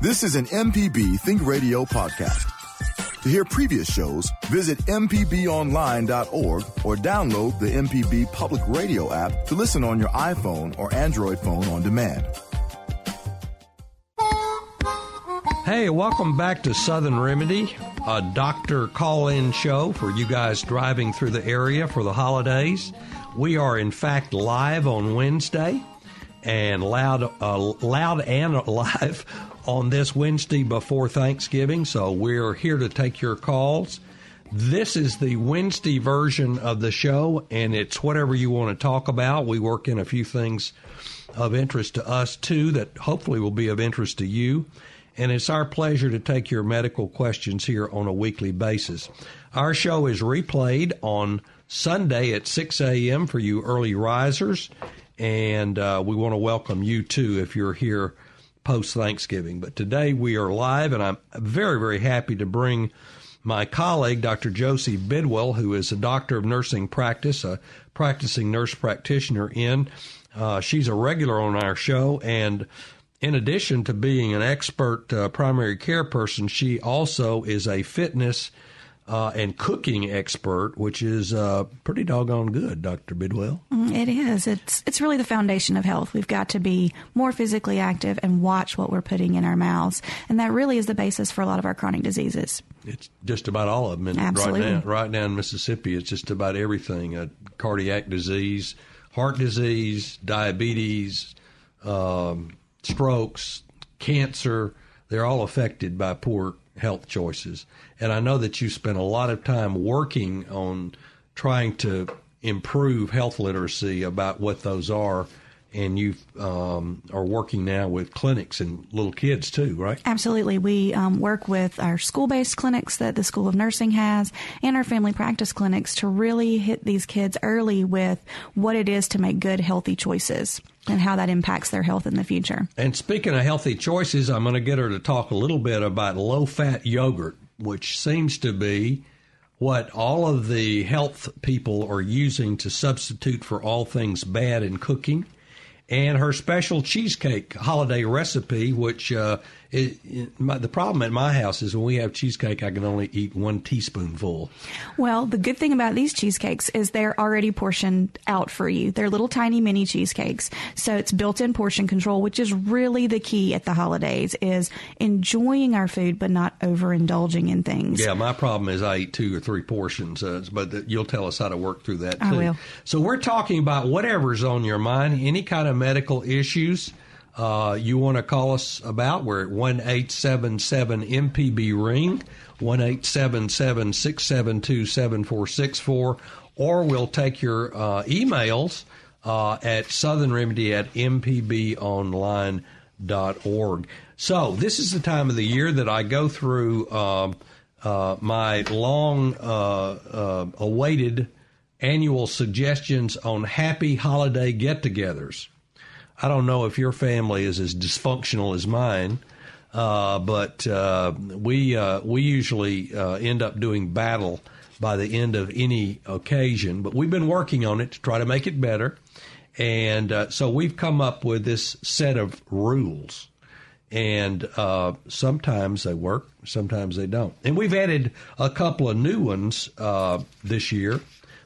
This is an MPB Think Radio podcast. To hear previous shows, visit MPBOnline.org or download the MPB Public Radio app to listen on your iPhone or Android phone on demand. Hey, welcome back to Southern Remedy, a doctor call in show for you guys driving through the area for the holidays. We are, in fact, live on Wednesday and loud, uh, loud and live on this Wednesday before Thanksgiving. So we're here to take your calls. This is the Wednesday version of the show, and it's whatever you want to talk about. We work in a few things of interest to us too that hopefully will be of interest to you. And it's our pleasure to take your medical questions here on a weekly basis. Our show is replayed on Sunday at 6 a.m. for you early risers. And uh, we want to welcome you too if you're here post Thanksgiving. But today we are live, and I'm very, very happy to bring my colleague, Dr. Josie Bidwell, who is a doctor of nursing practice, a practicing nurse practitioner, in. Uh, she's a regular on our show, and in addition to being an expert uh, primary care person, she also is a fitness uh, and cooking expert, which is uh, pretty doggone good, Dr. Bidwell. Mm, it is. It's it's really the foundation of health. We've got to be more physically active and watch what we're putting in our mouths, and that really is the basis for a lot of our chronic diseases. It's just about all of them. Absolutely. Right now, right now in Mississippi, it's just about everything: uh, cardiac disease, heart disease, diabetes, um, strokes, cancer. They're all affected by poor health choices. And I know that you spent a lot of time working on trying to improve health literacy about what those are. And you um, are working now with clinics and little kids too, right? Absolutely. We um, work with our school based clinics that the School of Nursing has and our family practice clinics to really hit these kids early with what it is to make good, healthy choices and how that impacts their health in the future. And speaking of healthy choices, I'm going to get her to talk a little bit about low fat yogurt, which seems to be what all of the health people are using to substitute for all things bad in cooking. And her special cheesecake holiday recipe, which uh, it, it, my, the problem at my house is when we have cheesecake, I can only eat one teaspoonful. Well, the good thing about these cheesecakes is they're already portioned out for you. They're little tiny mini cheesecakes. So it's built-in portion control, which is really the key at the holidays is enjoying our food, but not overindulging in things. Yeah, my problem is I eat two or three portions, uh, but the, you'll tell us how to work through that too. I will. So we're talking about whatever's on your mind, any kind of medical issues uh, you want to call us about, we're at 1 877 MPB Ring, 1 877 672 7464, or we'll take your uh, emails uh, at southernremedy at mpbonline.org. So, this is the time of the year that I go through um, uh, my long uh, uh, awaited annual suggestions on happy holiday get togethers. I don't know if your family is as dysfunctional as mine, uh, but uh, we uh, we usually uh, end up doing battle by the end of any occasion. But we've been working on it to try to make it better, and uh, so we've come up with this set of rules. And uh, sometimes they work, sometimes they don't. And we've added a couple of new ones this year.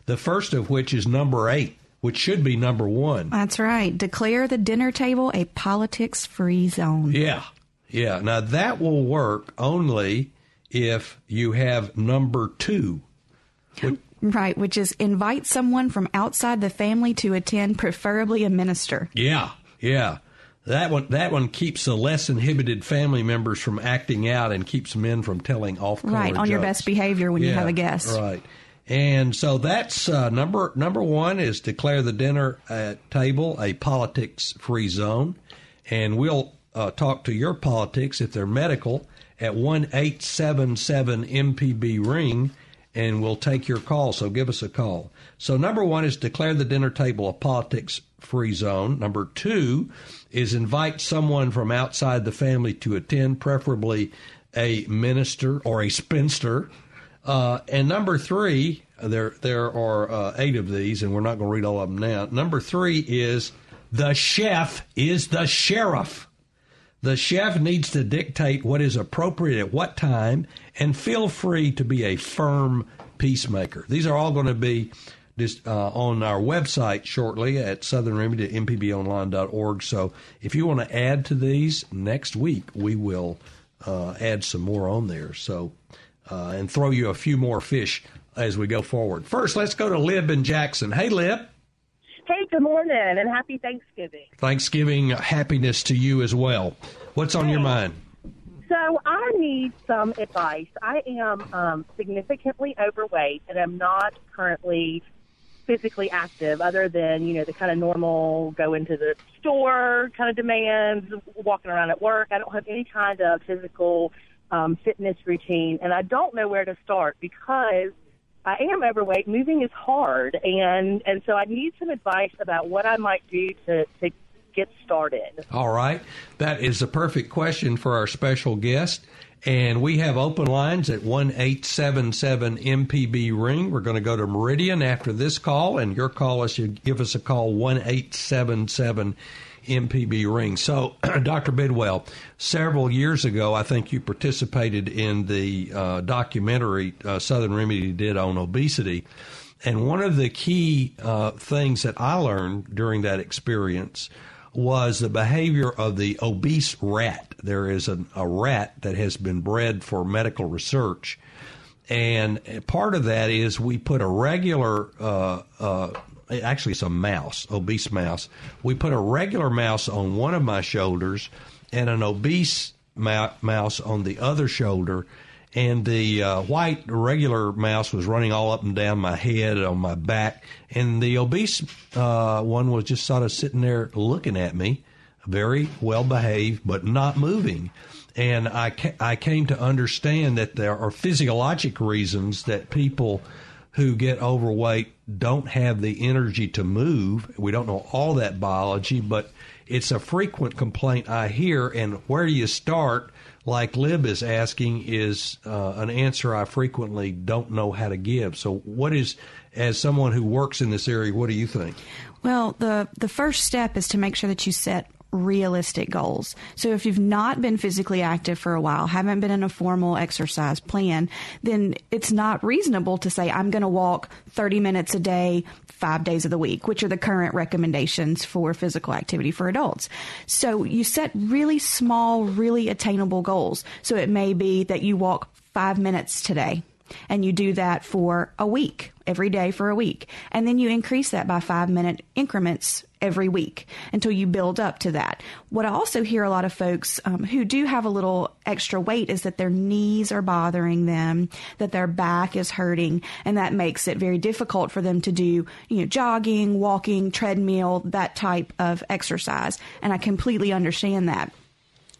The first of which is number eight which should be number one. That's right. Declare the dinner table a politics free zone. Yeah. Yeah. Now that will work only if you have number two. Which, right, which is invite someone from outside the family to attend, preferably a minister. Yeah. Yeah. That one, that one keeps the less inhibited family members from acting out and keeps men from telling off. Right, on jokes. your best behavior when yeah, you have a guest. Right. And so that's uh, number number one is declare the dinner table a politics free zone, and we'll uh, talk to your politics if they're medical at one eight seven seven MPB ring, and we'll take your call. So give us a call. So number one is declare the dinner table a politics free zone. Number two is invite someone from outside the family to attend, preferably a minister or a spinster. Uh, and number three, there there are uh, eight of these, and we're not going to read all of them now. Number three is the chef is the sheriff. The chef needs to dictate what is appropriate at what time and feel free to be a firm peacemaker. These are all going to be uh, on our website shortly at Southern Remedy at mpbonline.org. So if you want to add to these next week, we will uh, add some more on there. So uh, and throw you a few more fish as we go forward. First, let's go to Lib and Jackson. Hey, Lib. Hey, good morning and happy Thanksgiving. Thanksgiving happiness to you as well. What's on hey. your mind? So I need some advice. I am um, significantly overweight and I'm not currently physically active other than, you know, the kind of normal go into the store kind of demands, walking around at work. I don't have any kind of physical um, fitness routine, and I don't know where to start because I am overweight. Moving is hard, and and so I need some advice about what I might do to to get started. All right, that is a perfect question for our special guest. And we have open lines at one eight seven seven MPB ring. We're going to go to Meridian after this call, and your call is you give us a call one eight seven seven MPB ring. So, Dr. Bidwell, several years ago, I think you participated in the uh, documentary uh, Southern Remedy did on obesity. And one of the key uh, things that I learned during that experience was the behavior of the obese rat. There is a, a rat that has been bred for medical research. And part of that is we put a regular uh, uh, actually it's a mouse, obese mouse. We put a regular mouse on one of my shoulders and an obese mouse on the other shoulder. And the uh, white regular mouse was running all up and down my head, on my back, and the obese uh, one was just sort of sitting there looking at me, very well behaved, but not moving. And I, ca- I came to understand that there are physiologic reasons that people who get overweight don't have the energy to move. We don't know all that biology, but it's a frequent complaint I hear. And where do you start? Like Lib is asking, is uh, an answer I frequently don't know how to give. So, what is, as someone who works in this area, what do you think? Well, the the first step is to make sure that you set realistic goals. So if you've not been physically active for a while, haven't been in a formal exercise plan, then it's not reasonable to say, I'm going to walk 30 minutes a day, five days of the week, which are the current recommendations for physical activity for adults. So you set really small, really attainable goals. So it may be that you walk five minutes today and you do that for a week, every day for a week. And then you increase that by five minute increments every week until you build up to that. What I also hear a lot of folks um, who do have a little extra weight is that their knees are bothering them, that their back is hurting, and that makes it very difficult for them to do, you know, jogging, walking, treadmill, that type of exercise. And I completely understand that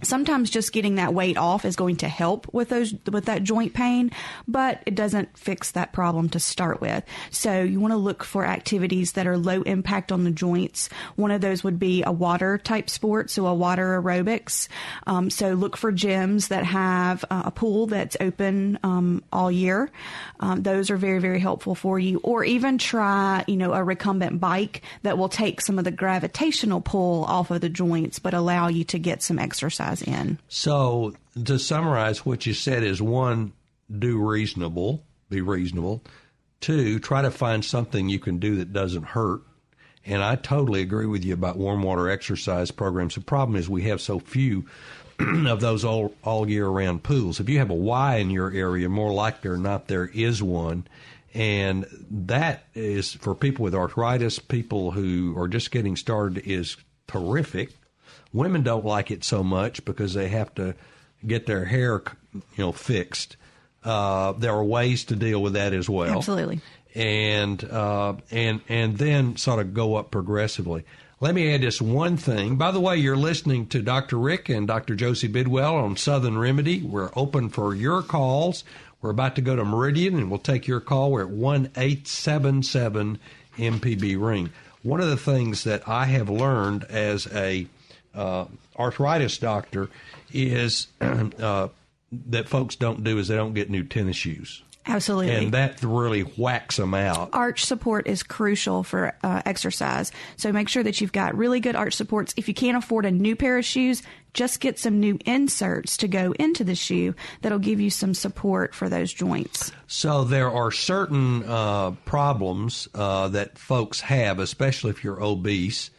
sometimes just getting that weight off is going to help with those with that joint pain but it doesn't fix that problem to start with. So you want to look for activities that are low impact on the joints. One of those would be a water type sport so a water aerobics. Um, so look for gyms that have uh, a pool that's open um, all year. Um, those are very very helpful for you. Or even try you know a recumbent bike that will take some of the gravitational pull off of the joints but allow you to get some exercise in. So, to summarize, what you said is one, do reasonable, be reasonable. Two, try to find something you can do that doesn't hurt. And I totally agree with you about warm water exercise programs. The problem is we have so few of those all, all year round pools. If you have a Y in your area, more likely or not there is one. And that is for people with arthritis, people who are just getting started is terrific Women don't like it so much because they have to get their hair, you know, fixed. Uh, there are ways to deal with that as well. Absolutely. And uh, and and then sort of go up progressively. Let me add just one thing. By the way, you're listening to Dr. Rick and Dr. Josie Bidwell on Southern Remedy. We're open for your calls. We're about to go to Meridian, and we'll take your call. We're at one eight seven seven MPB ring. One of the things that I have learned as a uh, arthritis doctor is uh, that folks don't do is they don't get new tennis shoes. Absolutely. And that really whacks them out. Arch support is crucial for uh, exercise. So make sure that you've got really good arch supports. If you can't afford a new pair of shoes, just get some new inserts to go into the shoe that'll give you some support for those joints. So there are certain uh, problems uh, that folks have, especially if you're obese.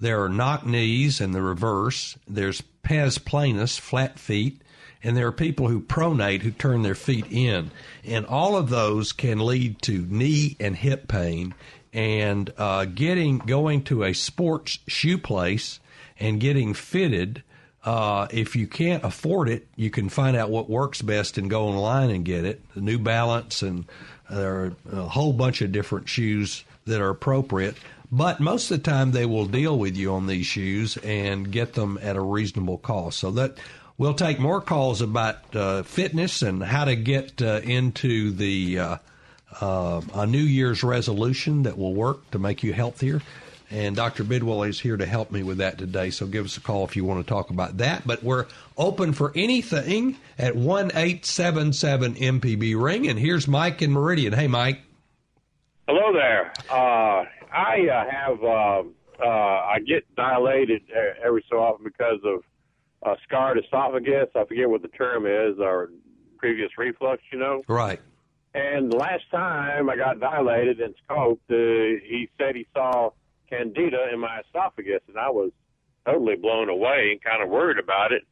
There are knock knees and the reverse. There's pes planus, flat feet and there are people who pronate who turn their feet in, and all of those can lead to knee and hip pain. And uh, getting going to a sports shoe place and getting fitted. Uh, if you can't afford it, you can find out what works best and go online and get it. The New Balance and there are a whole bunch of different shoes that are appropriate. But most of the time, they will deal with you on these shoes and get them at a reasonable cost. So that We'll take more calls about uh, fitness and how to get uh, into the uh, uh, a New Year's resolution that will work to make you healthier. And Dr. Bidwell is here to help me with that today. So give us a call if you want to talk about that. But we're open for anything at 1 877 MPB Ring. And here's Mike in Meridian. Hey, Mike. Hello there. Uh, I uh, have, uh, uh, I get dilated every so often because of uh, scarred esophagus. I forget what the term is, or previous reflux, you know. Right. And last time I got dilated and scoped, uh, he said he saw candida in my esophagus, and I was totally blown away and kind of worried about it.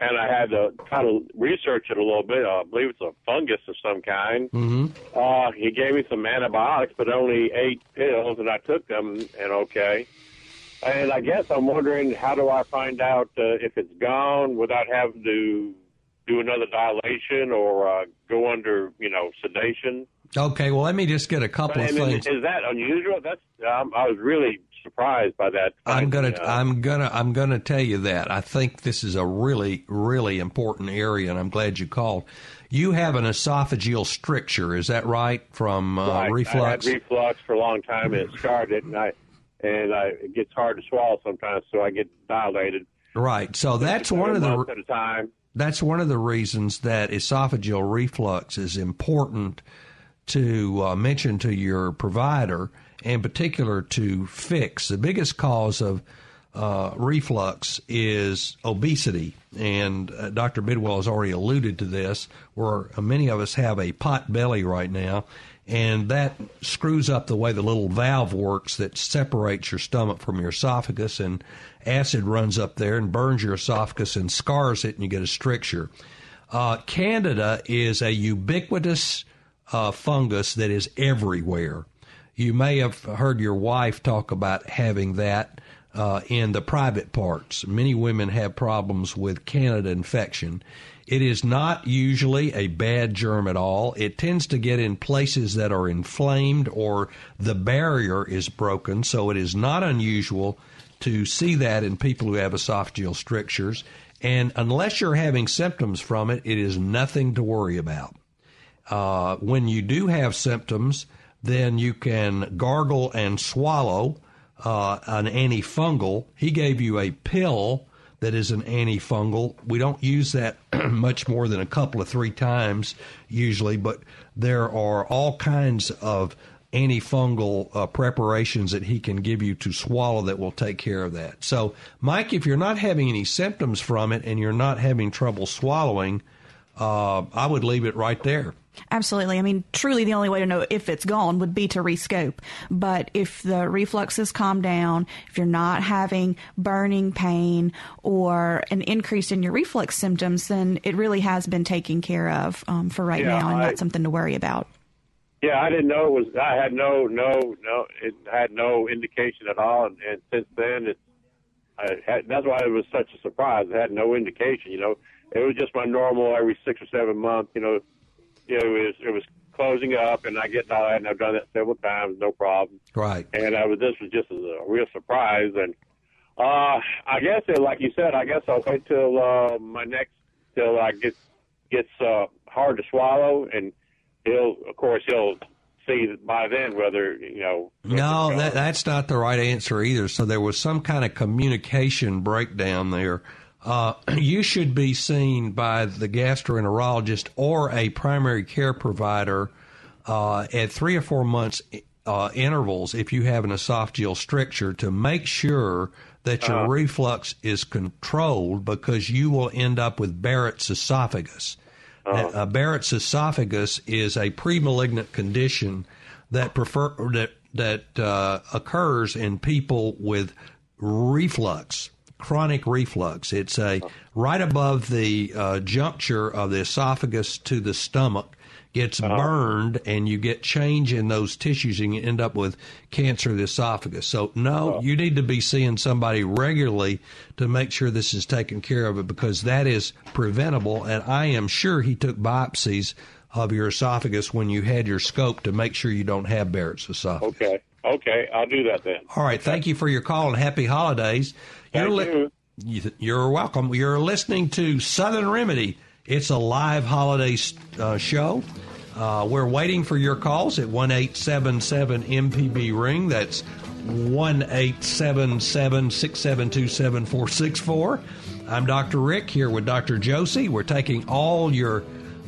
And I had to kind of research it a little bit. Uh, I believe it's a fungus of some kind. Mm-hmm. Uh, he gave me some antibiotics, but only eight pills, and I took them, and okay. And I guess I'm wondering how do I find out uh, if it's gone without having to do another dilation or uh, go under, you know, sedation? Okay, well, let me just get a couple I of mean, things. Is that unusual? That's um, I was really surprised by that. I'm gonna, uh, I'm gonna, I'm gonna tell you that. I think this is a really, really important area, and I'm glad you called. You have an esophageal stricture, is that right? From uh, right. reflux. I had reflux for a long time, and it scarred it, and I and I, it gets hard to swallow sometimes, so I get dilated. Right. So that's one of the at a time. That's one of the reasons that esophageal reflux is important to uh, mention to your provider, in particular to fix. The biggest cause of uh, reflux is obesity, and uh, Dr. Bidwell has already alluded to this, where many of us have a pot belly right now, and that screws up the way the little valve works that separates your stomach from your esophagus and acid runs up there and burns your esophagus and scars it and you get a stricture uh, candida is a ubiquitous uh, fungus that is everywhere you may have heard your wife talk about having that uh, in the private parts many women have problems with candida infection it is not usually a bad germ at all. It tends to get in places that are inflamed or the barrier is broken, so it is not unusual to see that in people who have esophageal strictures. And unless you're having symptoms from it, it is nothing to worry about. Uh, when you do have symptoms, then you can gargle and swallow uh, an antifungal. He gave you a pill that is an antifungal. We don't use that much more than a couple of three times usually, but there are all kinds of antifungal uh, preparations that he can give you to swallow that will take care of that. So, Mike, if you're not having any symptoms from it and you're not having trouble swallowing, uh, I would leave it right there. Absolutely. I mean, truly the only way to know if it's gone would be to rescope. But if the reflux has calmed down, if you're not having burning pain or an increase in your reflux symptoms, then it really has been taken care of um, for right yeah, now and I, not something to worry about. Yeah, I didn't know it was. I had no, no, no. It had no indication at all, and, and since then, it's. I had, that's why it was such a surprise. It had no indication. You know, it was just my normal every six or seven months. You know, you know, it was it was closing up, and I get dilated, and I've done that several times, no problem. Right. And I was this was just a real surprise, and uh, I guess it, like you said, I guess I'll wait till uh, my next till I get gets uh, hard to swallow, and he'll of course he'll see by then whether you know. No, that, that's not the right answer either. So there was some kind of communication breakdown there uh, you should be seen by the gastroenterologist or a primary care provider uh, at three or four months uh, intervals if you have an esophageal stricture to make sure that your Uh-huh. reflux is controlled because you will end up with Barrett's esophagus. Uh-huh. Uh, Barrett's esophagus is a pre-malignant condition that prefer that that uh, occurs in people with reflux, chronic reflux. It's a right above the uh, juncture of the esophagus to the stomach gets burned and you get change in those tissues and you end up with cancer of the esophagus. So no, you need to be seeing somebody regularly to make sure this is taken care of because that is preventable and I am sure he took biopsies of your esophagus when you had your scope to make sure you don't have Barrett's esophagus. Okay. Okay. I'll do that then. All right, thank you for your call and happy holidays. Thank you. you- You're welcome. You're listening to Southern Remedy. It's a live holiday uh, show. Uh, we're waiting for your calls at one eight seven seven MPB ring. That's one eight seven seven six seven two seven four six four. I'm Dr. Rick here with Dr. Josie. We're taking all your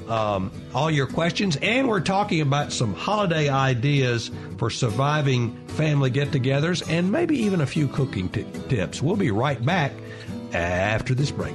um, all your questions, and we're talking about some holiday ideas for surviving family get-togethers, and maybe even a few cooking t- tips. We'll be right back after this break.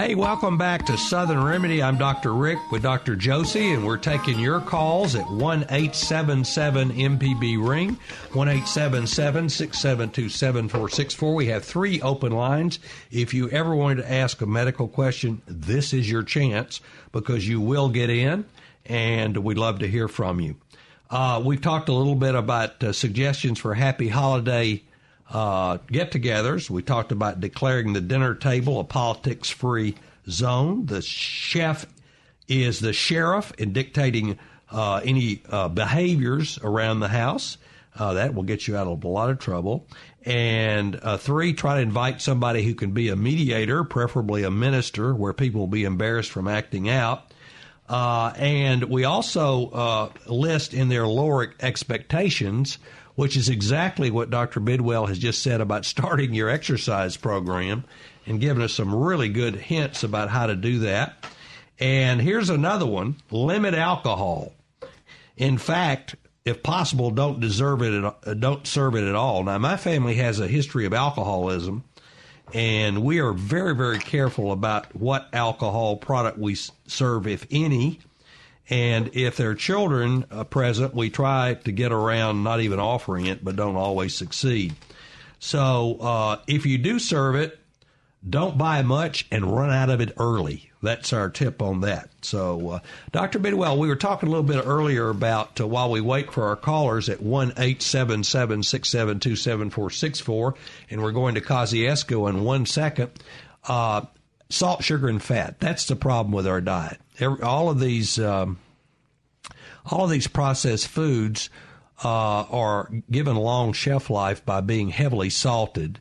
Hey, welcome back to Southern Remedy. I'm Dr. Rick with Dr. Josie, and we're taking your calls at 1 877 MPB Ring, 1 877 672 7464. We have three open lines. If you ever wanted to ask a medical question, this is your chance because you will get in, and we'd love to hear from you. Uh, we've talked a little bit about uh, suggestions for happy holiday uh, get togethers. We talked about declaring the dinner table a politics free zone. The chef is the sheriff in dictating uh, any uh, behaviors around the house. Uh, that will get you out of a lot of trouble. And uh, three, try to invite somebody who can be a mediator, preferably a minister, where people will be embarrassed from acting out. Uh, and we also list in their lower expectations, which is exactly what Dr. Bidwell has just said about starting your exercise program and giving us some really good hints about how to do that. And here's another one limit alcohol. In fact, if possible, don't deserve it. At, uh, don't serve it at all. Now, my family has a history of alcoholism, and we are very, very careful about what alcohol product we serve, if any. And if there are children uh, present, we try to get around not even offering it, but don't always succeed. So uh, if you do serve it, don't buy much and run out of it early. That's our tip on that. So, uh, Dr. Bidwell, we were talking a little bit earlier about uh, while we wait for our callers at 1 877 672 7464, and we're going to Kosciusko in one second. Uh, salt, sugar, and fat. That's the problem with our diet. All of these. Um, all of these processed foods uh, are given a long shelf life by being heavily salted.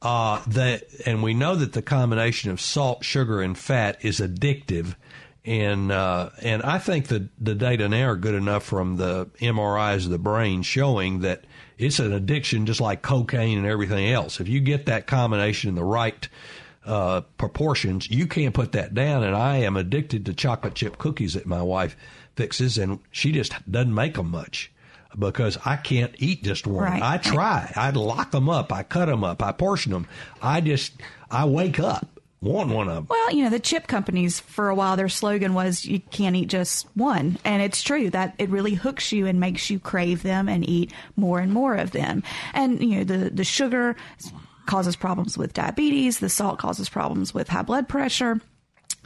Uh, that and we know that the combination of salt, sugar, and fat is addictive. And uh, and I think the the data now are good enough from the MRIs of the brain showing that it's an addiction just like cocaine and everything else. If you get that combination in the right uh, proportions, you can't put that down. And I am addicted to chocolate chip cookies that my wife fixes, and she just doesn't make them much because I can't eat just one. Right. I try. I lock them up. I cut them up. I portion them. I just I wake up want one of them. Well, you know, the chip companies for a while their slogan was you can't eat just one, and it's true that it really hooks you and makes you crave them and eat more and more of them. And you know, the the sugar causes problems with diabetes, the salt causes problems with high blood pressure.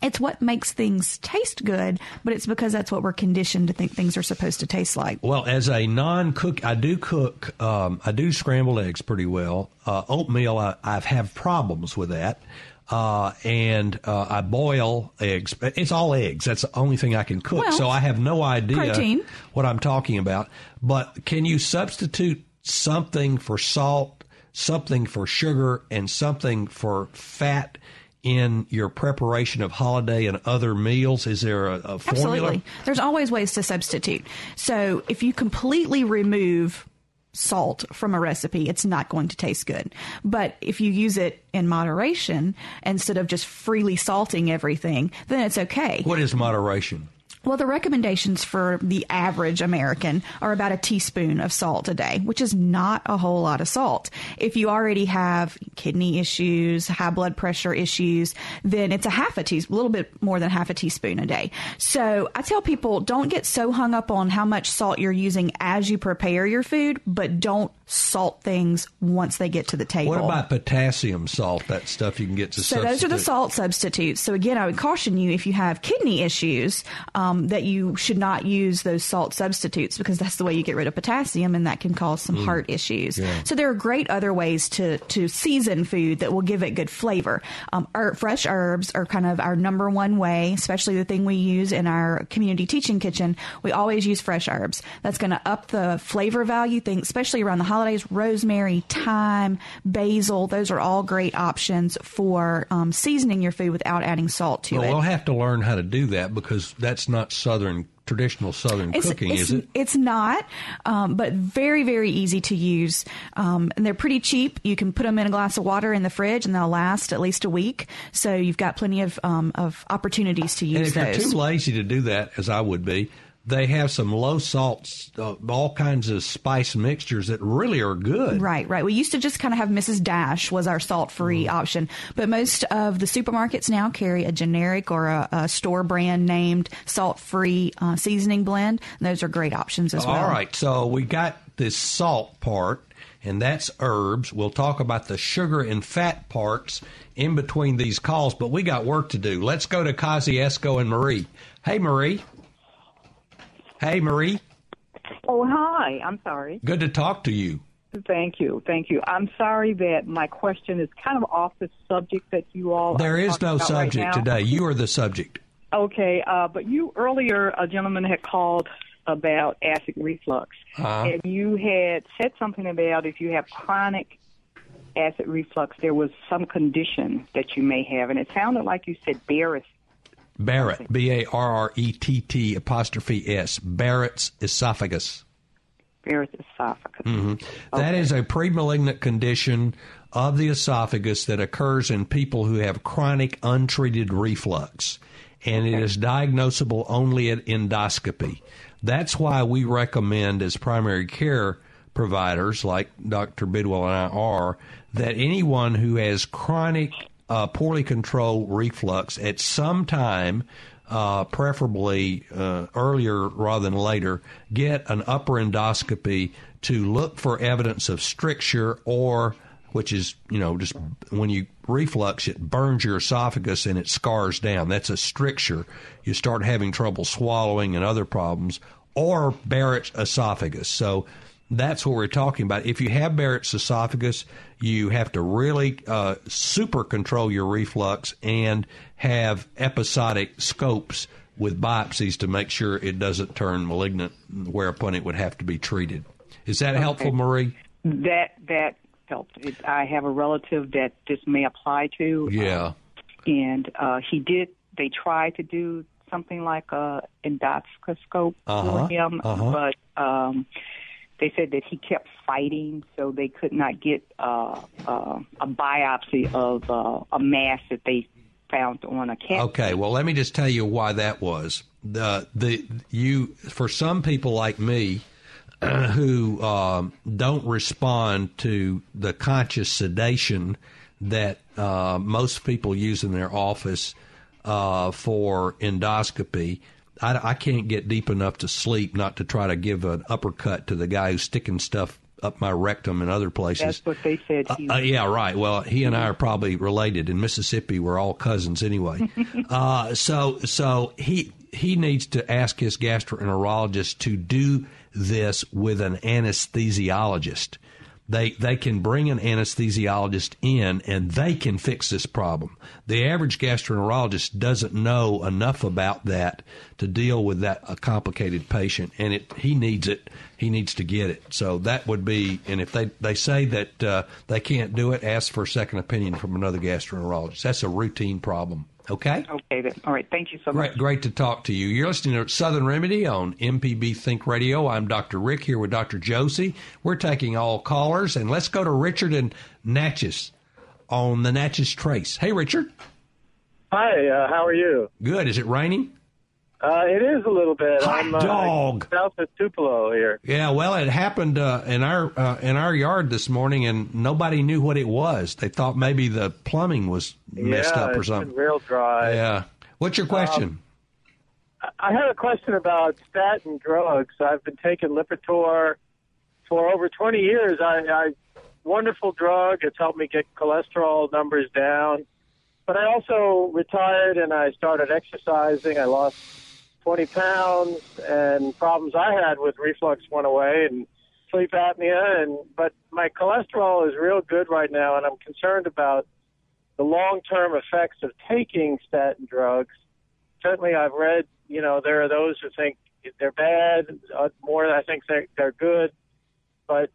It's what makes things taste good, but it's because that's what we're conditioned to think things are supposed to taste like. Well, as a non-cook, I do cook. Um, I do scrambled eggs pretty well. Uh, oatmeal, I, I have problems with that. Uh, and uh, I boil eggs. It's all eggs. That's the only thing I can cook. Well, so I have no idea protein. what I'm talking about. But can you substitute something for salt, something for sugar, and something for fat? In your preparation of holiday and other meals, is there a, a formula? Absolutely. There's always ways to substitute. So if you completely remove salt from a recipe, it's not going to taste good. But if you use it in moderation instead of just freely salting everything, then it's okay. What is moderation? Well, the recommendations for the average American are about a teaspoon of salt a day, which is not a whole lot of salt. If you already have kidney issues, high blood pressure issues, then it's a half a teaspoon, a little bit more than half a teaspoon a day. So I tell people don't get so hung up on how much salt you're using as you prepare your food, but don't salt things once they get to the table. What about potassium salt? That stuff you can get to so those are the salt substitutes. So again, I would caution you if you have kidney issues um, that you should not use those salt substitutes because that's the way you get rid of potassium, and that can cause some heart issues. Yeah. So there are great other ways to to season food that will give it good flavor. Um, our fresh herbs are kind of our number one way, especially the thing we use in our community teaching kitchen. We always use fresh herbs. That's going to up the flavor value thing, especially around the holidays. Rosemary, thyme, basil, those are all great options for um, seasoning your food without adding salt to Well, it. we'll have to learn how to do that because that's not southern traditional southern cooking, it's, is it? It's not, um, but very, very easy to use. Um, and they're pretty cheap. You can put them in a glass of water in the fridge, and they'll last at least a week. So you've got plenty of um, of opportunities to And use if those. you're too lazy to do that, as I would be, they have some low salts, uh, all kinds of spice mixtures that really are good. Right, right. We used to just kind of have Mrs. Dash was our salt free Mm-hmm. option, but most of the supermarkets now carry a generic or a, a store brand named salt free uh, seasoning blend. Those are great options as well. All right, so we got this salt part, and that's herbs. We'll talk about the sugar and fat parts in between these calls, but we got work to do. Let's go to Kosciusko and Marie. Hey, Marie. Hey, Marie. Oh, hi. I'm sorry. Good to talk to you. Thank you. Thank you. I'm sorry that my question is kind of off the subject that you all There is no right subject now. today. You are the subject. Okay, uh, but you earlier, a gentleman had called about acid reflux, Uh-huh. and you had said something about if you have chronic acid reflux, there was some condition that you may have, and it sounded like you said Barrett's. Barrett, B A R R E T T apostrophe S, Barrett's esophagus. Barrett's esophagus. Mm-hmm. That is a premalignant condition of the esophagus that occurs in people who have chronic untreated reflux, and it is diagnosable only at endoscopy. That's why we recommend, as primary care providers like Dr. Bidwell and I are, that anyone who has chronic, uh, poorly controlled reflux at some time uh, preferably uh, earlier rather than later, get an upper endoscopy to look for evidence of stricture or which is, you know, just when you reflux, it burns your esophagus and it scars down. That's a stricture. You start having trouble swallowing and other problems, or Barrett's esophagus. So that's what we're talking about. If you have Barrett's esophagus, you have to really uh, super control your reflux and have episodic scopes with biopsies to make sure it doesn't turn malignant, whereupon it would have to be treated. Is that helpful, Marie? That that helped. It, I have a relative that this may apply to. Yeah. and uh, he did. They tried to do something like a endoscoscope Uh-huh, for him, uh-huh. but um, they said that he kept fighting, so they could not get uh, uh, a biopsy of uh, a mass that they found on a cat. Okay, well, let me just tell you why that was. The the you for some people like me who um, don't respond to the conscious sedation that uh, most people use in their office uh, for endoscopy. I, I can't get deep enough to sleep not to try to give an uppercut to the guy who's sticking stuff up my rectum and other places. That's what they said. Uh, uh, yeah, right. Well, he and I are probably related. In Mississippi, we're all cousins anyway. uh, so, so he he needs to ask his gastroenterologist to do this with an anesthesiologist. They they can bring an anesthesiologist in and they can fix this problem. The average gastroenterologist doesn't know enough about that to deal with that a complicated patient, and it he needs it. He needs to get it. So that would be, and if they they say that uh, they can't do it, ask for a second opinion from another gastroenterologist. That's a routine problem. Okay. Okay. Then. All right. Thank you so Great, much. great to talk to you. You're listening to Southern Remedy on MPB Think Radio. I'm Dr. Rick here with Dr. Josie. We're taking all callers, and let's go to Richard and Natchez on the Natchez Trace. Hey, Richard. Hi. Uh, how are you? Good. Is it raining? Uh, it is a little bit. Hot I'm uh, dog. south of Tupelo here. Yeah. Well, it happened uh, in our uh, in our yard this morning, and nobody knew what it was. They thought maybe the plumbing was messed yeah, up or something. Real dry. Yeah. What's your question? I had a question about statin drugs. I've been taking Lipitor for over 20 years. I, I wonderful drug. It's helped me get cholesterol numbers down. But I also retired and I started exercising. I lost 20 pounds and problems I had with reflux went away and sleep apnea and but my cholesterol is real good right now and I'm concerned about the long-term effects of taking statin drugs. Certainly I've read, you know, there are those who think they're bad, uh, more I think they're, they're good, but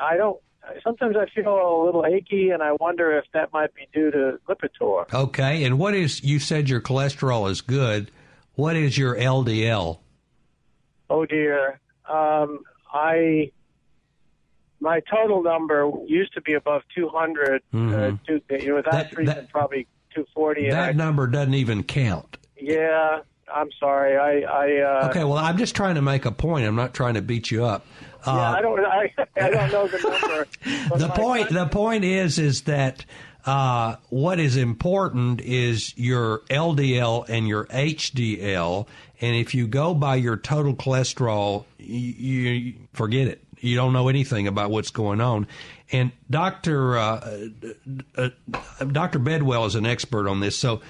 I don't sometimes I feel a little achy and I wonder if that might be due to Lipitor. Okay. And what is? You said your cholesterol is good. What is your LDL? Oh dear. Um, I my total number used to be above 200. Uh, Mhm. two, you know, without That- treatment, that- probably 240. and I, That number doesn't even count. yeah, I'm sorry. I, I uh, Okay, well, I'm just trying to make a point. I'm not trying to beat you up. yeah, Uh, I don't. I, I don't know the number. the point the point is is that uh, what is important is your LDL and your HDL, and if you go by your total cholesterol, you, you forget it. You don't know anything about what's going on. And Doctor uh, uh, Doctor Bidwell is an expert on this. So,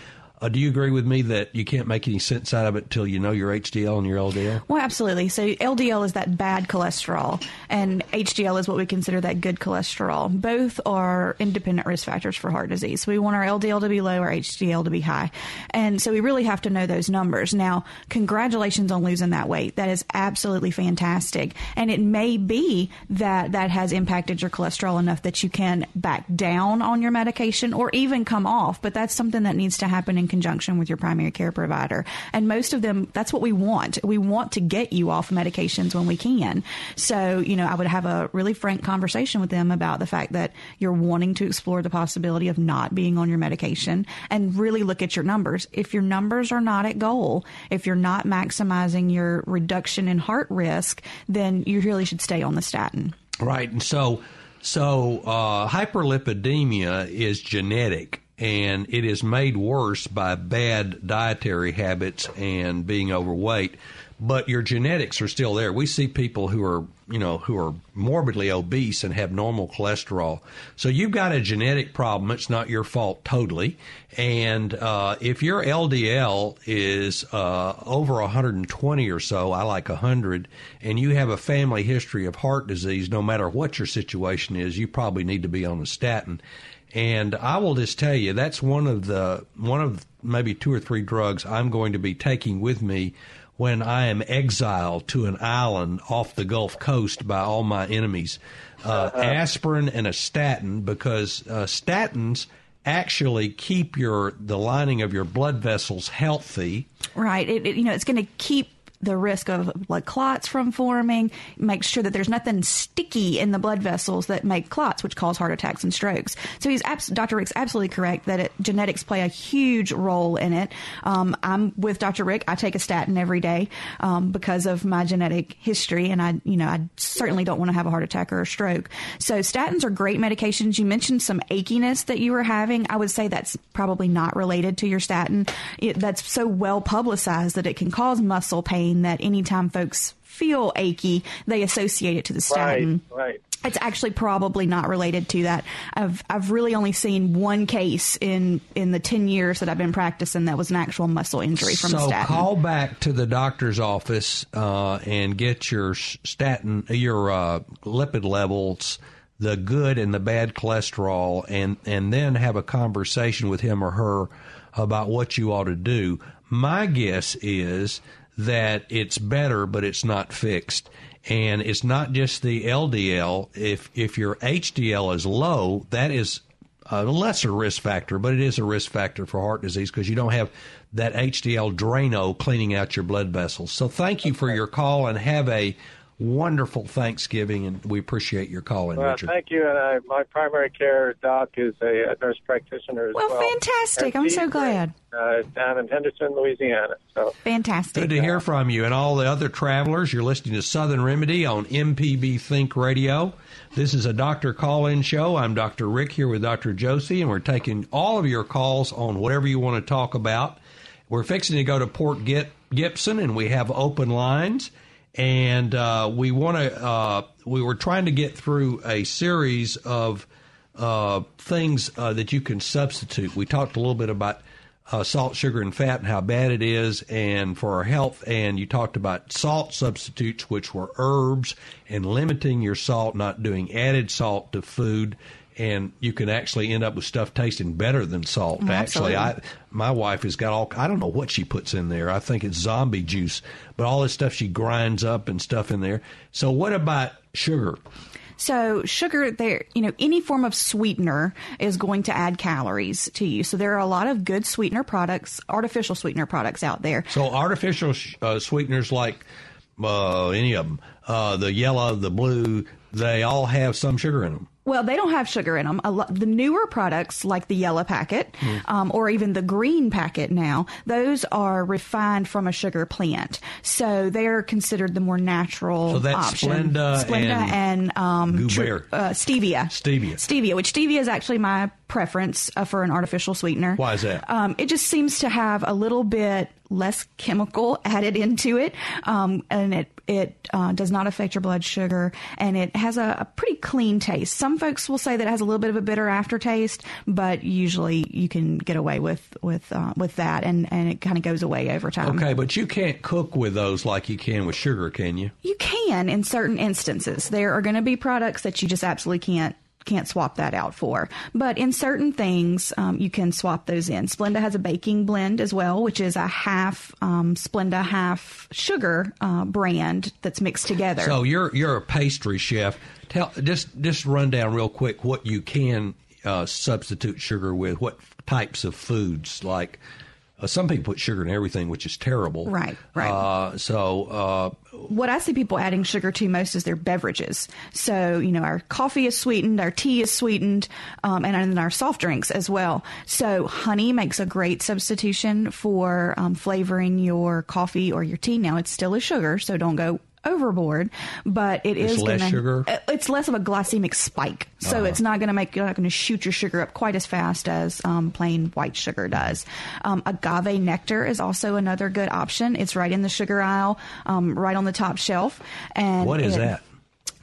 uh, do you agree with me that you can't make any sense out of it until you know your HDL and your LDL? Well, absolutely. So LDL is that bad cholesterol, and HDL is what we consider that good cholesterol. Both are independent risk factors for heart disease. We want our LDL to be low, our HDL to be high, and so we really have to know those numbers. Now, congratulations on losing that weight. That is absolutely fantastic, and it may be that that has impacted your cholesterol enough that you can back down on your medication or even come off. But that's something that needs to happen in conjunction with your primary care provider. And most of them, that's what we want. We want to get you off medications when we can. So, you know, I would have a really frank conversation with them about the fact that you're wanting to explore the possibility of not being on your medication and really look at your numbers. If your numbers are not at goal, if you're not maximizing your reduction in heart risk, then you really should stay on the statin. Right. And so, so uh, hyperlipidemia is genetic, and it is made worse by bad dietary habits and being overweight. But your genetics are still there. We see people who are, you know, who are morbidly obese and have normal cholesterol. So you've got a genetic problem. It's not your fault totally. And uh, if your LDL is uh, over 120 or so, I like 100, and you have a family history of heart disease, no matter what your situation is, you probably need to be on a statin. And I will just tell you that's one of the one of maybe two or three drugs I'm going to be taking with me when I am exiled to an island off the Gulf Coast by all my enemies. Uh, aspirin and a statin because uh, statins actually keep your the lining of your blood vessels healthy. Right. It, it, you know, it's going to keep the risk of blood clots from forming, makes sure that there's nothing sticky in the blood vessels that make clots, which cause heart attacks and strokes. So he's abs- Dr. Rick's absolutely correct that it, genetics play a huge role in it. Um, I'm with Dr. Rick. I take a statin every day um, because of my genetic history, and I, you know, I certainly don't want to have a heart attack or a stroke. So statins are great medications. You mentioned some achiness that you were having. I would say that's probably not related to your statin. It, that's so well publicized that it can cause muscle pain that anytime folks feel achy, they associate it to the statin. Right, right. It's actually probably not related to that. I've I've really only seen one case in in the ten years that I've been practicing that was an actual muscle injury from so a statin. call back to the doctor's office uh, and get your statin, your uh, lipid levels, the good and the bad cholesterol, and and then have a conversation with him or her about what you ought to do. My guess is that it's better, but it's not fixed. And it's not just the LDL. If if your HDL is low, that is a lesser risk factor, but it is a risk factor for heart disease because you don't have that HDL Drano cleaning out your blood vessels. So thank you for your call and have a wonderful Thanksgiving, and we appreciate your calling, Well, Richard. thank you. And I, my primary care doc is a, a nurse practitioner as Well, well. fantastic. And I'm so she's, glad. Uh, down in Henderson, Louisiana. So Fantastic. Good to hear from you and all the other travelers. You're listening to Southern Remedy on MPB Think Radio. This is a doctor call in show. I'm Dr. Rick here with Dr. Josie, and we're taking all of your calls on whatever you want to talk about. We're fixing to go to Port Gip- Gibson, and we have open lines. And uh, we want to, uh, we were trying to get through a series of uh, things uh, that you can substitute. We talked a little bit about uh, salt, sugar, and fat and how bad it is and for our health. And you talked about salt substitutes, which were herbs, and limiting your salt, not doing added salt to food. And you can actually end up with stuff tasting better than salt. Actually. I my wife has got all I don't know what she puts in there. I think it's zombie juice, but all this stuff she grinds up and stuff in there. So what about sugar? So sugar, there, you know, any form of sweetener is going to add calories to you. So there are a lot of good sweetener products, artificial sweetener products out there. So artificial sh- uh, sweeteners like uh, any of them, uh, the yellow, the blue, they all have some sugar in them. Well, they don't have sugar in them. A lot, the newer products, like the yellow packet Hmm. um, or even the green packet now, those are refined from a sugar plant. So they're considered the more natural So that's option. Splenda Splenda and and, um, tr- uh, stevia. Stevia. Stevia, which stevia is actually my preference uh, for an artificial sweetener. Why is that? Um, it just seems to have a little bit less chemical added into it, um, and it it uh, does not affect your blood sugar, and it has a, a pretty clean taste. Some folks will say that it has a little bit of a bitter aftertaste, but usually you can get away with with uh, with that, and and it kind of goes away over time. Okay, but you can't cook with those like you can with sugar, can you? You can in certain instances. There are going to be products that you just absolutely can't can't swap that out for. But in certain things, um, you can swap those in. Splenda has a baking blend as well, which is a half um, Splenda, half sugar uh, brand that's mixed together. So you're you're a pastry chef. Tell just just run down real quick what you can uh, substitute sugar with. What types of foods like. Uh, some people put sugar in everything, which is terrible. Right, right. Uh, so, uh, what I see people adding sugar to most is their beverages. So, you know, our coffee is sweetened, our tea is sweetened, um, and then our soft drinks as well. So, honey makes a great substitution for um, flavoring your coffee or your tea. Now, it's still a sugar, so don't go overboard, but it It's is less gonna, sugar? uh, It's less of a glycemic spike, so Uh-huh. it's not going to make you're not going to shoot your sugar up quite as fast as um, plain white sugar does. Um, agave nectar is also another good option. It's right in the sugar aisle, um, right on the top shelf. And what is it- that?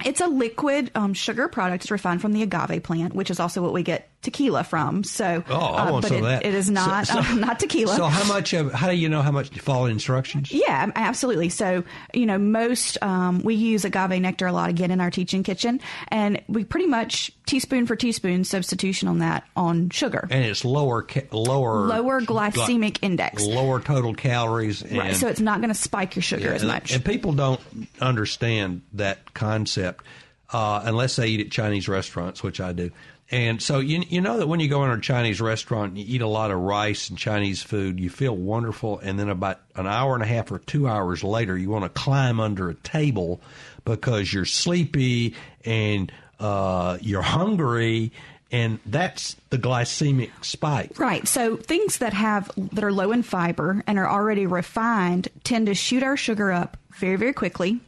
It's a liquid um, sugar product. It's refined from the agave plant, which is also what we get tequila from. So, Oh, I uh, want but some it, of that. it is not so- uh, not tequila. So how much of how do you know how much to follow instructions? Yeah, absolutely. So, you know, most um, we use agave nectar a lot again in our teaching kitchen, and we pretty much teaspoon for teaspoon substitution on that on sugar. And it's lower ca- lower Lower glycemic index. lower total calories. And, Right, so it's not going to spike your sugar Yeah, as much. And people don't understand that concept uh, unless they eat at Chinese restaurants, which I do. And so you you know that when you go in a Chinese restaurant and you eat a lot of rice and Chinese food, you feel wonderful, and then about an hour and a half or two hours later, you want to climb under a table because you're sleepy and uh, you're hungry, and that's the glycemic spike. Right. So things that have that are low in fiber and are already refined tend to shoot our sugar up very very quickly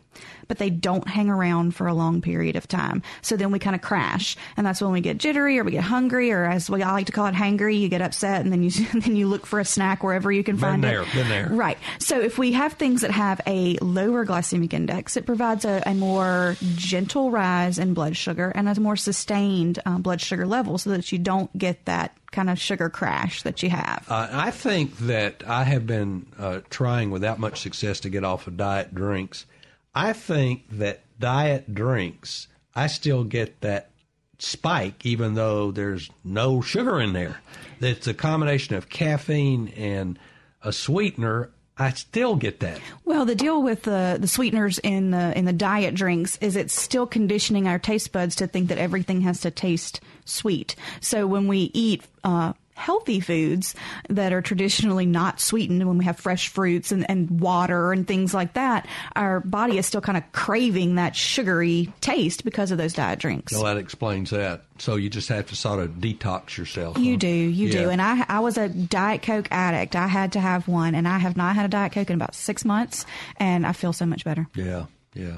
but they don't hang around for a long period of time. So then we kind of crash, and that's when we get jittery or we get hungry, or as we I like to call it, hangry. You get upset, and then you then you look for a snack wherever you can Been find there, it. been there. Right. So if we have things that have a lower glycemic index, it provides a, a more gentle rise in blood sugar and a more sustained um, blood sugar level, so that you don't get that kind of sugar crash that you have. Uh, I think that I have been uh, trying without much success to get off of diet drinks. I think that diet drinks, I still get that spike even though there's no sugar in there. It's a combination of caffeine and a sweetener. I still get that. Well, the deal with the the sweeteners in the in the diet drinks is it's still conditioning our taste buds to think that everything has to taste sweet. So when we eat uh, healthy foods that are traditionally not sweetened, when we have fresh fruits and, and water and things like that, our body is still kind of craving that sugary taste because of those diet drinks. Well, that explains that. So you just have to sort of detox yourself. You huh? do, you Yeah. do. And I, I was a Diet Coke addict. I had to have one, and I have not had a Diet Coke in about six months, and I feel so much better. Yeah, yeah.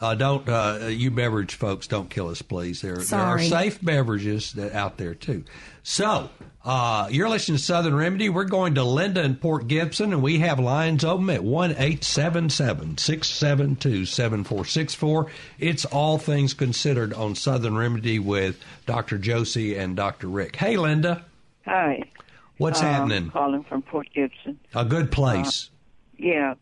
Uh, don't uh, you beverage folks don't kill us, please. There, there are safe beverages that out there too. So uh, you're listening to Southern Remedy. We're going to Linda and Port Gibson, and we have lines open at one eight seven seven six seven two seven four six four. It's all things considered on Southern Remedy with Dr. Josie and Dr. Rick. Hey, Linda, Hi. what's Uh, happening? Calling from Port Gibson. A good place. Yeah.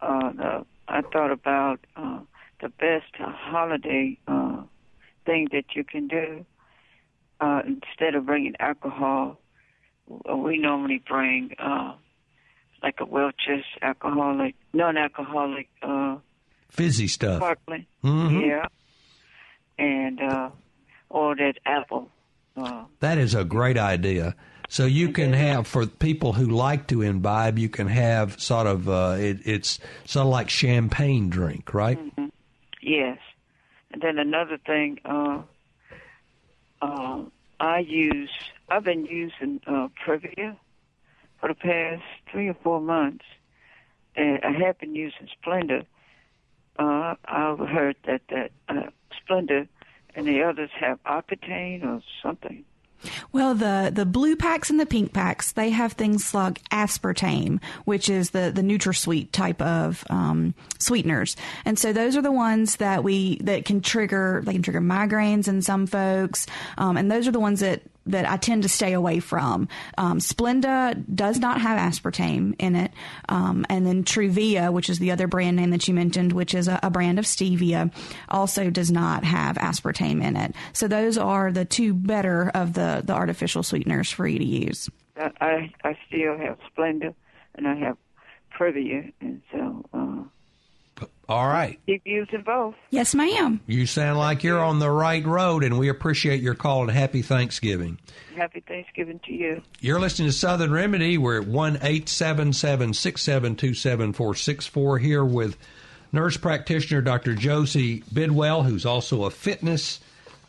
Uh, the, I thought about uh, the best uh, holiday uh, thing that you can do. Uh, instead of bringing alcohol, we normally bring uh, like a Welch's alcoholic, non-alcoholic uh, Fizzy stuff. sparkling. Mhm. Yeah. And uh, or that apple. Uh, That is a great idea. So you can have for people who like to imbibe, you can have sort of uh, it, it's sort of like champagne drink, right? Yes. And then another thing, uh, uh, I use, I've been using uh, Previa for the past three or four months. And I have been using Splenda. Uh, I've heard that, that uh, Splendor and the others have Octane or something. Well, the, the blue packs and the pink packs, they have things like aspartame, which is the, the NutraSweet type of um, sweeteners. And so those are the ones that we, that can trigger, they can trigger migraines in some folks. Um, and those are the ones that, that I tend to stay away from. Um, Splenda does not have aspartame in it. Um, and then Truvia, which is the other brand name that you mentioned, which is a, a brand of stevia, also does not have aspartame in it. So those are the two better of the, the artificial sweeteners for you to use. I, I, still have Splenda, and I have Previa. And so, uh, All right. keep using both. Yes, ma'am. You sound like you're on the right road, and we appreciate your call and happy Thanksgiving. Happy Thanksgiving to you. You're listening to Southern Remedy. We're at one eight seven seven six seven two seven four six four here with nurse practitioner Dr. Josie Bidwell, who's also a fitness,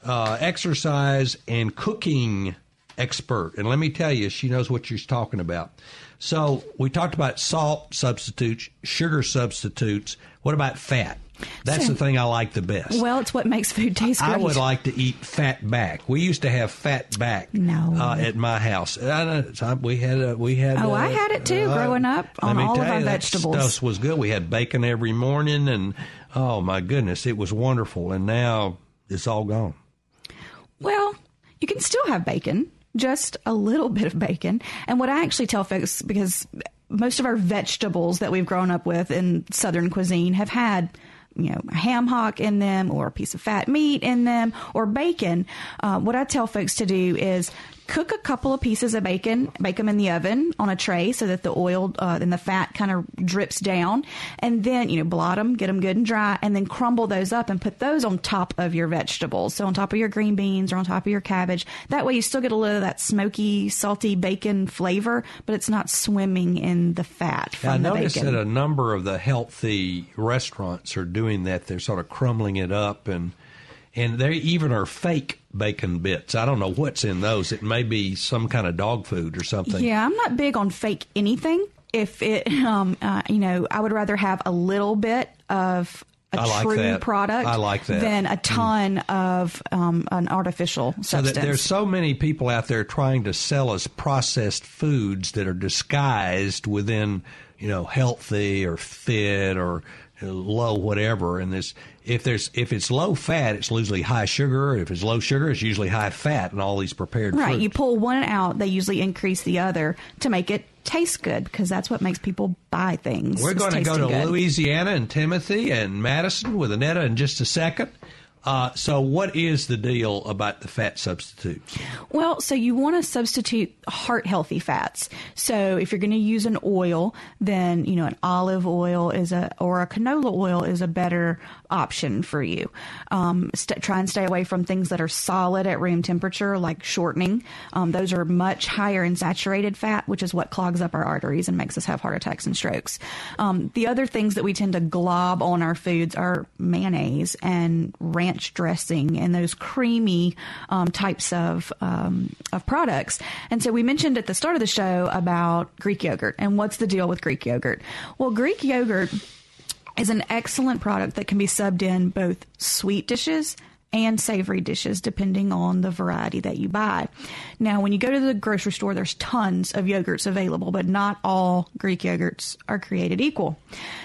uh, exercise, and cooking expert. And let me tell you, she knows what she's talking about. So we talked about salt substitutes, sugar substitutes. What about fat? That's So- the thing I like the best. Well, it's what makes food taste great. I would like to eat fat back. We used to have fat back. No. uh, at my house. I we had a, we had. Oh, uh, I had it too, growing up, on all of our you, vegetables. Stuff was good. We had bacon every morning, and oh my goodness, it was wonderful. And now it's all gone. Well, you can still have bacon, just a little bit of bacon. And what I actually tell folks, because most of our vegetables that we've grown up with in Southern cuisine have had, you know, a ham hock in them or a piece of fat meat in them or bacon. Uh, what I tell folks to do is cook a couple of pieces of bacon, bake them in the oven on a tray so that the oil uh, and the fat kind of drips down, and then you know blot them, get them good and dry, and then crumble those up and put those on top of your vegetables. So on top of your green beans or on top of your cabbage. That way you still get a little of that smoky, salty bacon flavor, but it's not swimming in the fat from I the noticed bacon. that a number of the healthy restaurants are doing that. They're sort of crumbling it up and and they even are fake bacon bits. I don't know what's in those. It may be some kind of dog food or something. Yeah, I'm not big on fake anything. If it, um, uh, you know, I would rather have a little bit of a I true product I like that. Mm. than a ton of um, an artificial So substance. there's so many people out there trying to sell us processed foods that are disguised within, you know, healthy or fit or low whatever. And this, if there's if it's low fat, it's usually high sugar. If it's low sugar, it's usually high fat. And all these prepared right. foods. You pull one out, they usually increase the other to make it taste good because that's what makes people buy things. We're going to go to good. Louisiana and Timothy and Madison with Annetta in just a second. Uh, so, what is the deal about the fat substitute? Well, so you want to substitute heart healthy fats. So if you're going to use an oil, then you know an olive oil is a or a canola oil is a better option for you. Um, st- try and stay away from things that are solid at room temperature, like shortening. Um, those are much higher in saturated fat, which is what clogs up our arteries and makes us have heart attacks and strokes. Um, the other things that we tend to glob on our foods are mayonnaise and ranch dressing and those creamy um, types of um, of products. And so we mentioned at the start of the show about Greek yogurt and what's the deal with Greek yogurt? Well, Greek yogurt is an excellent product that can be subbed in both sweet dishes and savory dishes depending on the variety that you buy. Now, when you go to the grocery store, there's tons of yogurts available, but not all Greek yogurts are created equal.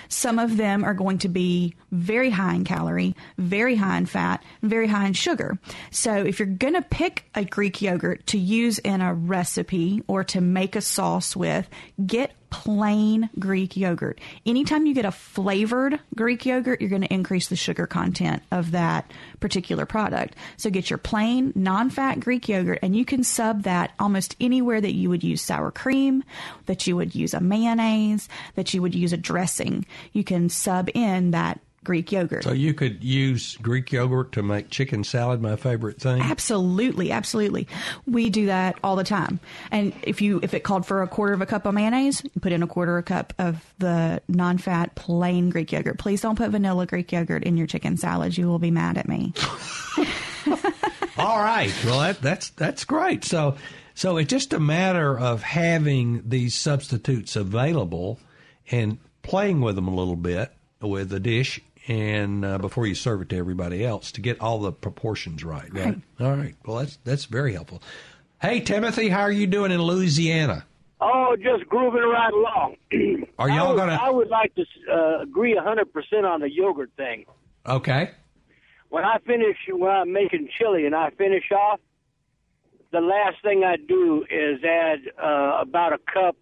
Some of them are going to be very high in calorie, very high in fat, very high in sugar. So if you're going to pick a Greek yogurt to use in a recipe or to make a sauce with, get plain Greek yogurt. Anytime you get a flavored Greek yogurt, you're going to increase the sugar content of that particular product. So get your plain, non fat Greek yogurt, and you can sub that almost anywhere that you would use sour cream, that you would use a mayonnaise, that you would use a dressing. You can sub in that Greek yogurt. So you could use Greek yogurt to make chicken salad, my favorite thing. Absolutely, absolutely. We do that all the time. And if you if it called for a quarter of a cup of mayonnaise, put in a quarter of a cup of the non-fat plain Greek yogurt. Please don't put vanilla Greek yogurt in your chicken salad. You will be mad at me. All right. Well, that, that's that's great. So, so it's just a matter of having these substitutes available and playing with them a little bit with the dish, and uh, before you serve it to everybody else, to get all the proportions right. Right. Right. All right. Well, that's that's very helpful. Hey, Timothy, how are you doing in Louisiana? Oh, just grooving right along. Are I y'all would, gonna? I would like to uh, agree a hundred percent on the yogurt thing. Okay. When I finish, when I'm making chili and I finish off, the last thing I do is add uh, about a cup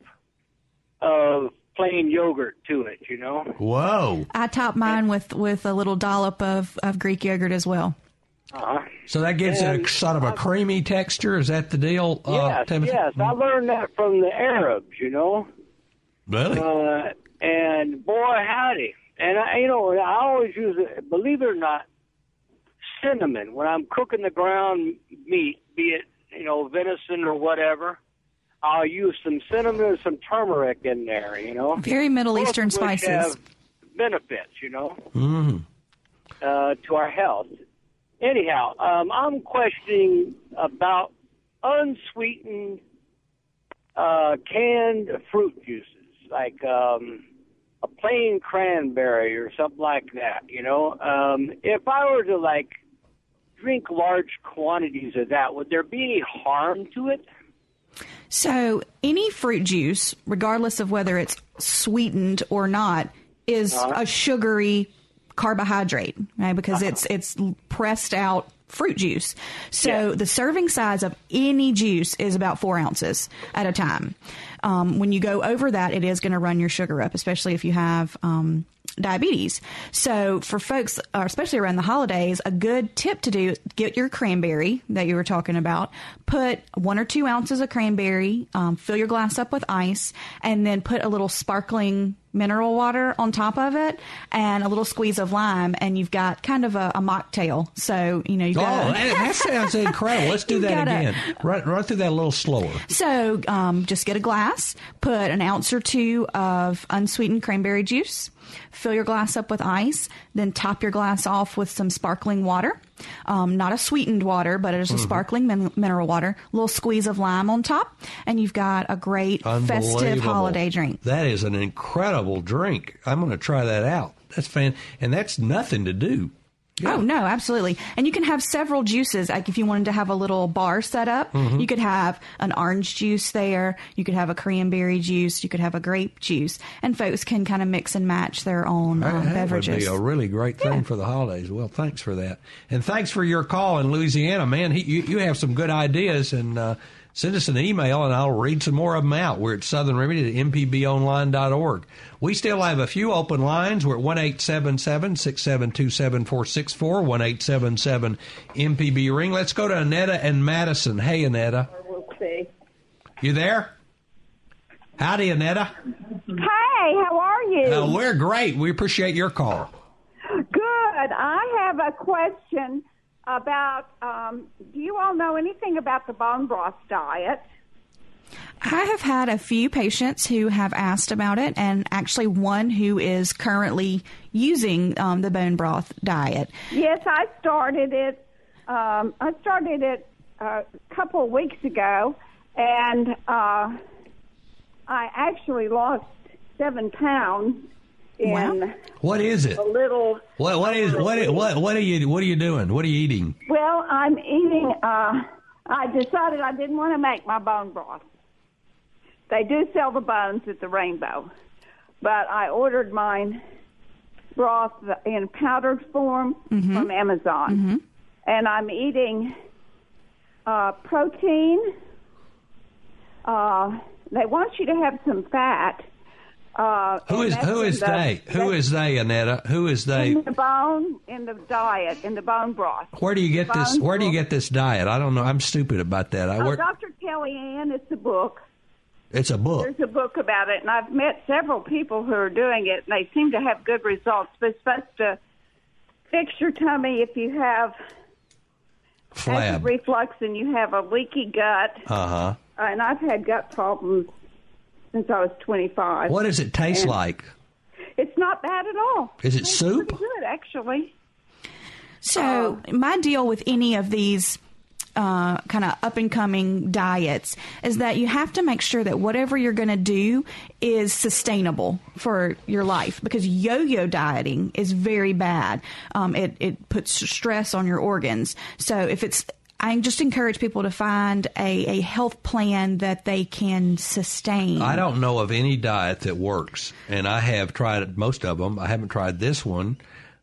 of plain yogurt to it. You know. Whoa. I top mine with with a little dollop of, of Greek yogurt as well. Uh-huh. So that gives it a sort of a creamy texture. Is that the deal, uh, yes, Timothy? yes. I learned that from the Arabs. You know. Really? Uh, and boy, howdy. And I, you know, I always use it. Believe it or not, cinnamon when I'm cooking the ground meat, be it you know venison or whatever. I'll use some cinnamon and some turmeric in there. You know, Very Middle Both Eastern spices. have benefits. You know, mm-hmm. uh, to our health. Anyhow, um, I'm questioning about unsweetened uh, canned fruit juices, like um, a plain cranberry or something like that. You know, um, if I were to like drink large quantities of that, would there be any harm to it? So any fruit juice, regardless of whether it's sweetened or not, is a sugary carbohydrate, right? Because it's it's pressed out fruit juice. So the serving size of any juice is about four ounces at a time. Um, when you go over that, it is going to run your sugar up, especially if you have um, diabetes. So for folks, uh, especially around the holidays, a good tip to do: get your cranberry that you were talking about. Put one or two ounces of cranberry. Um, fill your glass up with ice, and then put a little sparkling mineral water on top of it and a little squeeze of lime and you've got kind of a, a mocktail so you know you've got oh that sounds incredible let's do that gotta- again run, run through that a little slower So um, just get a glass, put an ounce or two of unsweetened cranberry juice, fill your glass up with ice, then top your glass off with some sparkling water. Um, not a sweetened water, but it's a sparkling min- mineral water. A little squeeze of lime on top, and you've got a great festive holiday drink. That is an incredible drink. I'm going to try that out. That's fan, and that's nothing to do. Oh no, absolutely. And you can have several juices. Like if you wanted to have a little bar set up, Mm-hmm. you could have an orange juice there. You could have a cranberry juice. You could have a grape juice, and folks can kind of mix and match their own um, that beverages. would be a really great thing for the holidays. Well, thanks for that, and thanks for your call in Louisiana, man. He, you, you have some good ideas, and uh, send us an email, and I'll read some more of them out. We're at Southern Remedy at mpbonline.org. We still have a few open lines. We're at one eight seven seven six seven two seven four six four one eight seven seven MPB ring. Let's go to Annetta and Madison. Hey, see. you there? Howdy, Annetta. Hey, how are you? Uh, we're great. We appreciate your call. Good. I have a question about. Um, do you all know anything about the bone broth diet? I have had a few patients who have asked about it, and actually one who is currently using um, the bone broth diet. Yes, I started it. Um, I started it a couple of weeks ago, and uh, I actually lost seven pounds Wow. What is it? a little. What what is what what what are you what are you doing? What are you eating? Well, I'm eating. Uh, I decided I didn't want to make my bone broth. They do sell the bones at the Rainbow, but I ordered mine broth in powdered form from Amazon, and I'm eating uh, protein. Uh, they want you to have some fat. Uh, Who is who is the- they? Who is they, Annetta? Who is they? in the bone in the diet in the bone broth? Where do you get this? Where do you get this diet? I don't know. I'm stupid about that. I Oh, work. Dr. Kellyann, it's a book. It's a book. There's a book about it, and I've met several people who are doing it, and they seem to have good results. But it's supposed to fix your tummy if you have Flab. reflux and you have a leaky gut. Uh huh. And I've had gut problems since I was 25. What does it taste And like? It's not bad at all. Is it It's soup? Good, actually. So, my deal with any of these uh, kind of up and coming diets is that you have to make sure that whatever you're going to do is sustainable for your life because yo yo dieting is very bad. Um, it, it puts stress on your organs. So, if it's I just encourage people to find a, a health plan that they can sustain. I don't know of any diet that works, and I have tried most of them. I haven't tried this one,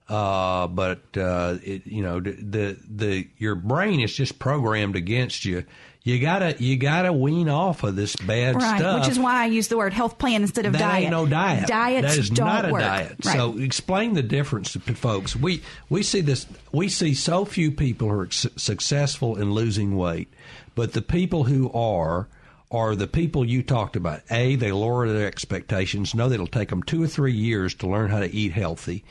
uh, but uh, it, you know, the, the your brain is just programmed against you. You gotta you gotta wean off of this bad Right, stuff. which is why I use the word health plan instead of that diet. ain't no diet. Diets that is don't not a work. diet. Right. So explain the difference to folks. We we see this. We see so few people who are su- successful in losing weight, but the people who are are the people you talked about. A, they lower their expectations. Know that it'll take them two or three years to learn how to eat healthy,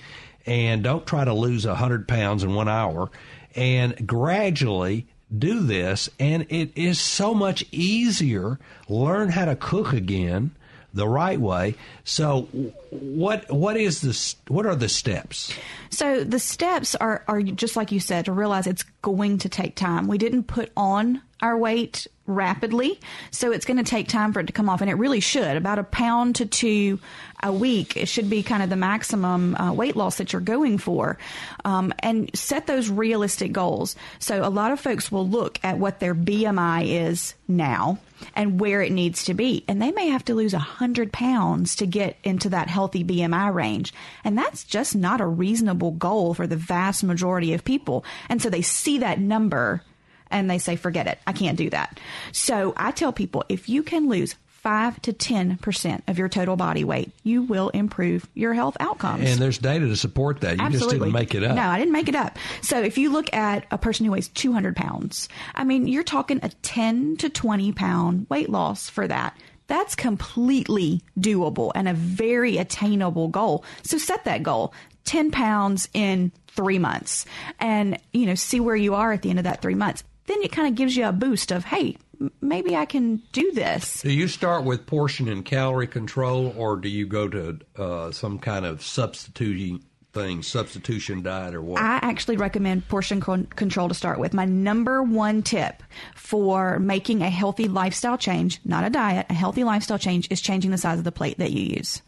and don't try to lose a hundred pounds in one hour. And gradually do this, and it is so much easier. Learn how to cook again the right way. So, what what is this? What are the steps? So the steps are, are just like you said to realize it's going to take time. We didn't put on our weight rapidly, so it's going to take time for it to come off, and it really should. About a pound to two a week, it should be kind of the maximum uh, weight loss that you're going for, um, and set those realistic goals. So a lot of folks will look at what their BMI is now and where it needs to be, and they may have to lose a hundred pounds to get into that healthy BMI range, and that's just not a reasonable goal for the vast majority of people. And so they see that number and they say, forget it. I can't do that. So I tell people if you can lose 5 to 10% of your total body weight, you will improve your health outcomes. And there's data to support that. You Absolutely. just didn't make it up. No, I didn't make it up. So if you look at a person who weighs 200 pounds, I mean, you're talking a 10 to 20 pound weight loss for that. That's completely doable and a very attainable goal. So set that goal 10 pounds in three months and, you know, see where you are at the end of that three months. Then it kind of gives you a boost of, hey, maybe I can do this. Do you start with portion and calorie control, or do you go to uh, some kind of substituting thing, substitution diet, or what? I actually recommend portion con- control to start with. My number one tip for making a healthy lifestyle change, not a diet, a healthy lifestyle change is changing the size of the plate that you use.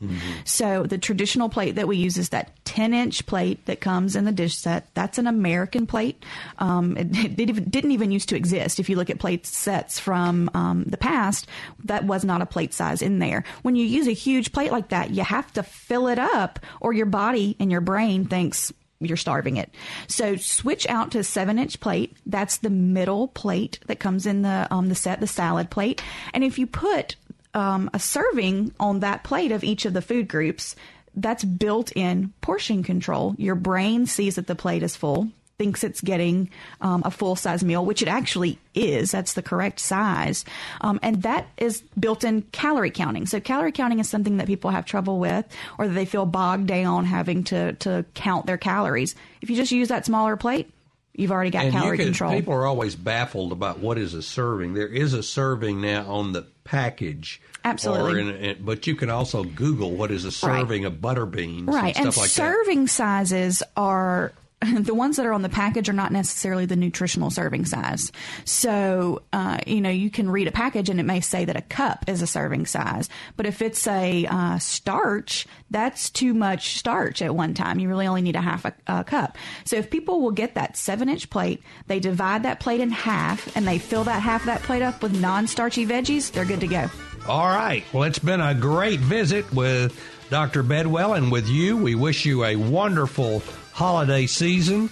So the traditional plate that we use is that 10 inch plate that comes in the dish set. That's an American plate. Um, it, it didn't didn't even used to exist. If you look at plate sets from um, the past, that was not a plate size in there. When you use a huge plate like that, you have to fill it up or your body and your brain thinks you're starving it. So switch out to a seven inch plate. That's the middle plate that comes in the um, the set, the salad plate. And if you put um, a serving on that plate of each of the food groups, that's built in portion control. Your brain sees that the plate is full, thinks it's getting um, a full size meal, which it actually is. That's the correct size. Um, and that is built in calorie counting. So calorie counting is something that people have trouble with or that they feel bogged down having to, to count their calories. If you just use that smaller plate, you've already got and calorie can- control. People are always baffled about what is a serving. There is a serving now on the package. Absolutely. In, in, but you can also Google what is a serving of butter beans Right. and And, stuff like that. serving sizes are the ones that are on the package are not necessarily the nutritional serving size. So, uh, you know, you can read a package and it may say that a cup is a serving size. But if it's a uh, starch, that's too much starch at one time. You really only need a half a, a cup. So if people will get that seven inch plate, they divide that plate in half and they fill that half of that plate up with non starchy veggies, they're good to go. All right. Well, it's been a great visit with Dr. Bidwell and with you. We wish you a wonderful holiday season.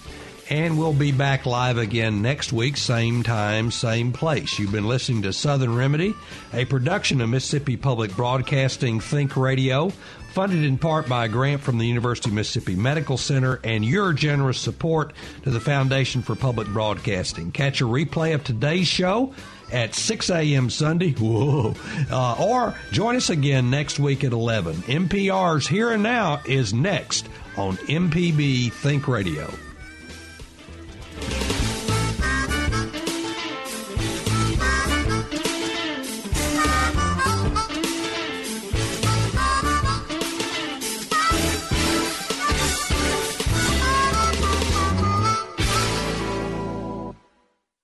And we'll be back live again next week, same time, same place. You've been listening to Southern Remedy, a production of Mississippi Public Broadcasting Think Radio, funded in part by a grant from the University of Mississippi Medical Center and your generous support to the Foundation for Public Broadcasting. Catch a replay of today's show at 6 a.m. Sunday. Whoa. Uh, or join us again next week at 11. NPR's Here and Now is next on MPB Think Radio.